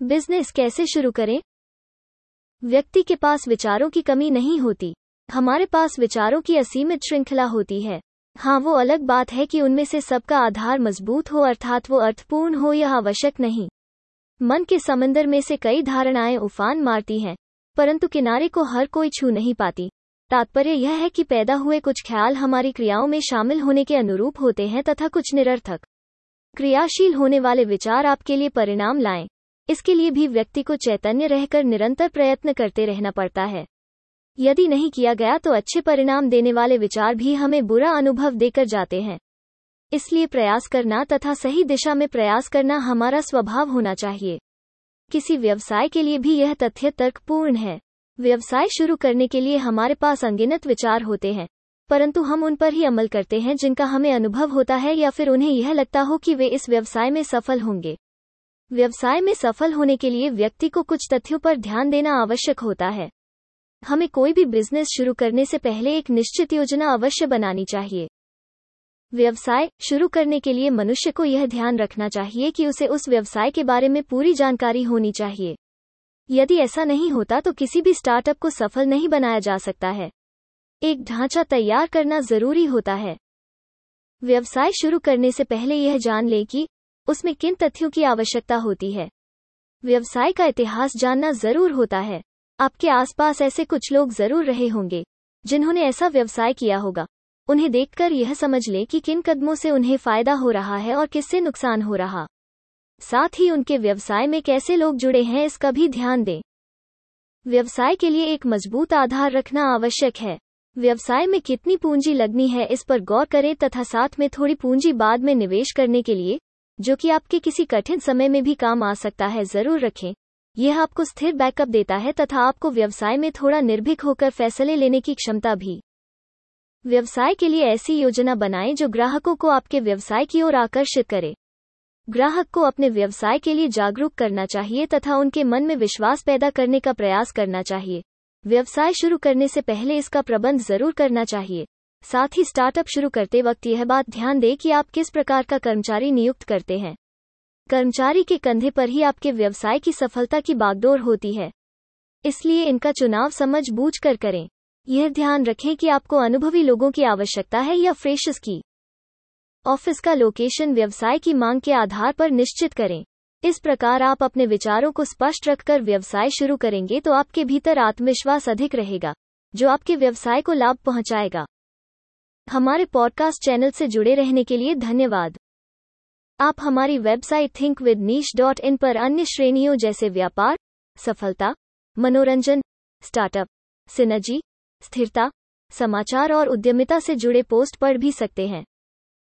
Business कैसे शुरू करें? व्यक्ति के पास विचारों की कमी नहीं होती। हमारे पास विचारों की असीमित श्रृंखला होती है। हाँ वो अलग बात है कि उनमें से सबका आधार मज़बूत हो अर्थात वो अर्थपूर्ण हो यह आवश्यक नहीं। मन के समंदर में से कई धारणाएँ उफान मारती हैं, परंतु किनारे को हर कोई छू नहीं पाती। तात्पर्य यह है कि पैदा हुए कुछ ख्याल हमारी क्रियाओं में शामिल होने के अनुरूप होते हैं तथा कुछ निरर्थक। क्रियाशील होने वाले विचार आपके लिए परिणाम लाएँ। इसके लिए भी व्यक्ति को चैतन्य रहकर निरंतर प्रयत्न करते रहना पड़ता है। यदि नहीं किया गया तो अच्छे परिणाम देने वाले विचार भी हमें बुरा अनुभव देकर जाते हैं। इसलिए प्रयास करना तथा सही दिशा में प्रयास करना हमारा स्वभाव होना चाहिए। किसी व्यवसाय के लिए भी यह तथ्य तर्कपूर्ण है। व्यवसाय शुरू करने के लिए हमारे पास अंगिनत विचार होते हैं, परंतु हम उन पर ही अमल करते हैं जिनका हमें अनुभव होता है या फिर उन्हें यह लगता हो कि वे इस व्यवसाय में सफल होंगे। व्यवसाय में सफल होने के लिए व्यक्ति को कुछ तथ्यों पर ध्यान देना आवश्यक होता है। हमें कोई भी बिज़नेस शुरू करने से पहले एक निश्चित योजना अवश्य बनानी चाहिए। व्यवसाय शुरू करने के लिए मनुष्य को यह ध्यान रखना चाहिए कि उसे उस व्यवसाय के बारे में पूरी जानकारी होनी चाहिए। यदि ऐसा नहीं होता तो किसी भी स्टार्टअप को सफल नहीं बनाया जा सकता है। एक ढांचा तैयार करना ज़रूरी होता है। व्यवसाय शुरू करने से पहले यह जान ले कि उसमें किन तथ्यों की आवश्यकता होती है? व्यवसाय का इतिहास जानना ज़रूर होता है। आपके आसपास ऐसे कुछ लोग ज़रूर रहे होंगे, जिन्होंने ऐसा व्यवसाय किया होगा। उन्हें देखकर यह समझ लें कि किन कदमों से उन्हें फ़ायदा हो रहा है और किससे नुकसान हो रहा। साथ ही उनके व्यवसाय में कैसे लोग जुड़े हैं इसका भी ध्यान दें। व्यवसाय के लिए एक मज़बूत आधार रखना आवश्यक है। व्यवसाय में कितनी पूंजी लगनी है इस पर गौर करें तथा साथ में थोड़ी पूंजी बाद में निवेश करने के लिए जो कि आपके किसी कठिन समय में भी काम आ सकता है, ज़रूर रखें। यह आपको स्थिर बैकअप देता है तथा आपको व्यवसाय में थोड़ा निर्भीक होकर फैसले लेने की क्षमता भी। व्यवसाय के लिए ऐसी योजना बनाएँ जो ग्राहकों को आपके व्यवसाय की ओर आकर्षित करे। ग्राहक को अपने व्यवसाय के लिए जागरूक करना चाहिए तथा उनके मन में विश्वास पैदा करने का प्रयास करना चाहिए। व्यवसाय शुरू करने से पहले इसका प्रबंध ज़रूर करना चाहिए। साथ ही स्टार्टअप शुरू करते वक्त यह बात ध्यान दें कि आप किस प्रकार का कर्मचारी नियुक्त करते हैं। कर्मचारी के कंधे पर ही आपके व्यवसाय की सफलता की बागडोर होती है। इसलिए इनका चुनाव समझ बूझ कर करें। यह ध्यान रखें कि आपको अनुभवी लोगों की आवश्यकता है या फ्रेशर्स की। ऑफ़िस का लोकेशन व्यवसाय की मांग के आधार पर निश्चित करें। इस प्रकार आप अपने विचारों को स्पष्ट रखकर व्यवसाय शुरू करेंगे तो आपके भीतर आत्मविश्वास अधिक रहेगा, जो आपके व्यवसाय को लाभ पहुंचाएगा। हमारे पॉडकास्ट चैनल से जुड़े रहने के लिए धन्यवाद। आप हमारी website think with niche dot in पर अन्य श्रेणियों जैसे व्यापार, सफलता, मनोरंजन स्टार्टअप सिनर्जी स्थिरता, समाचार और उद्यमिता से जुड़े पोस्ट पढ़ भी सकते हैं।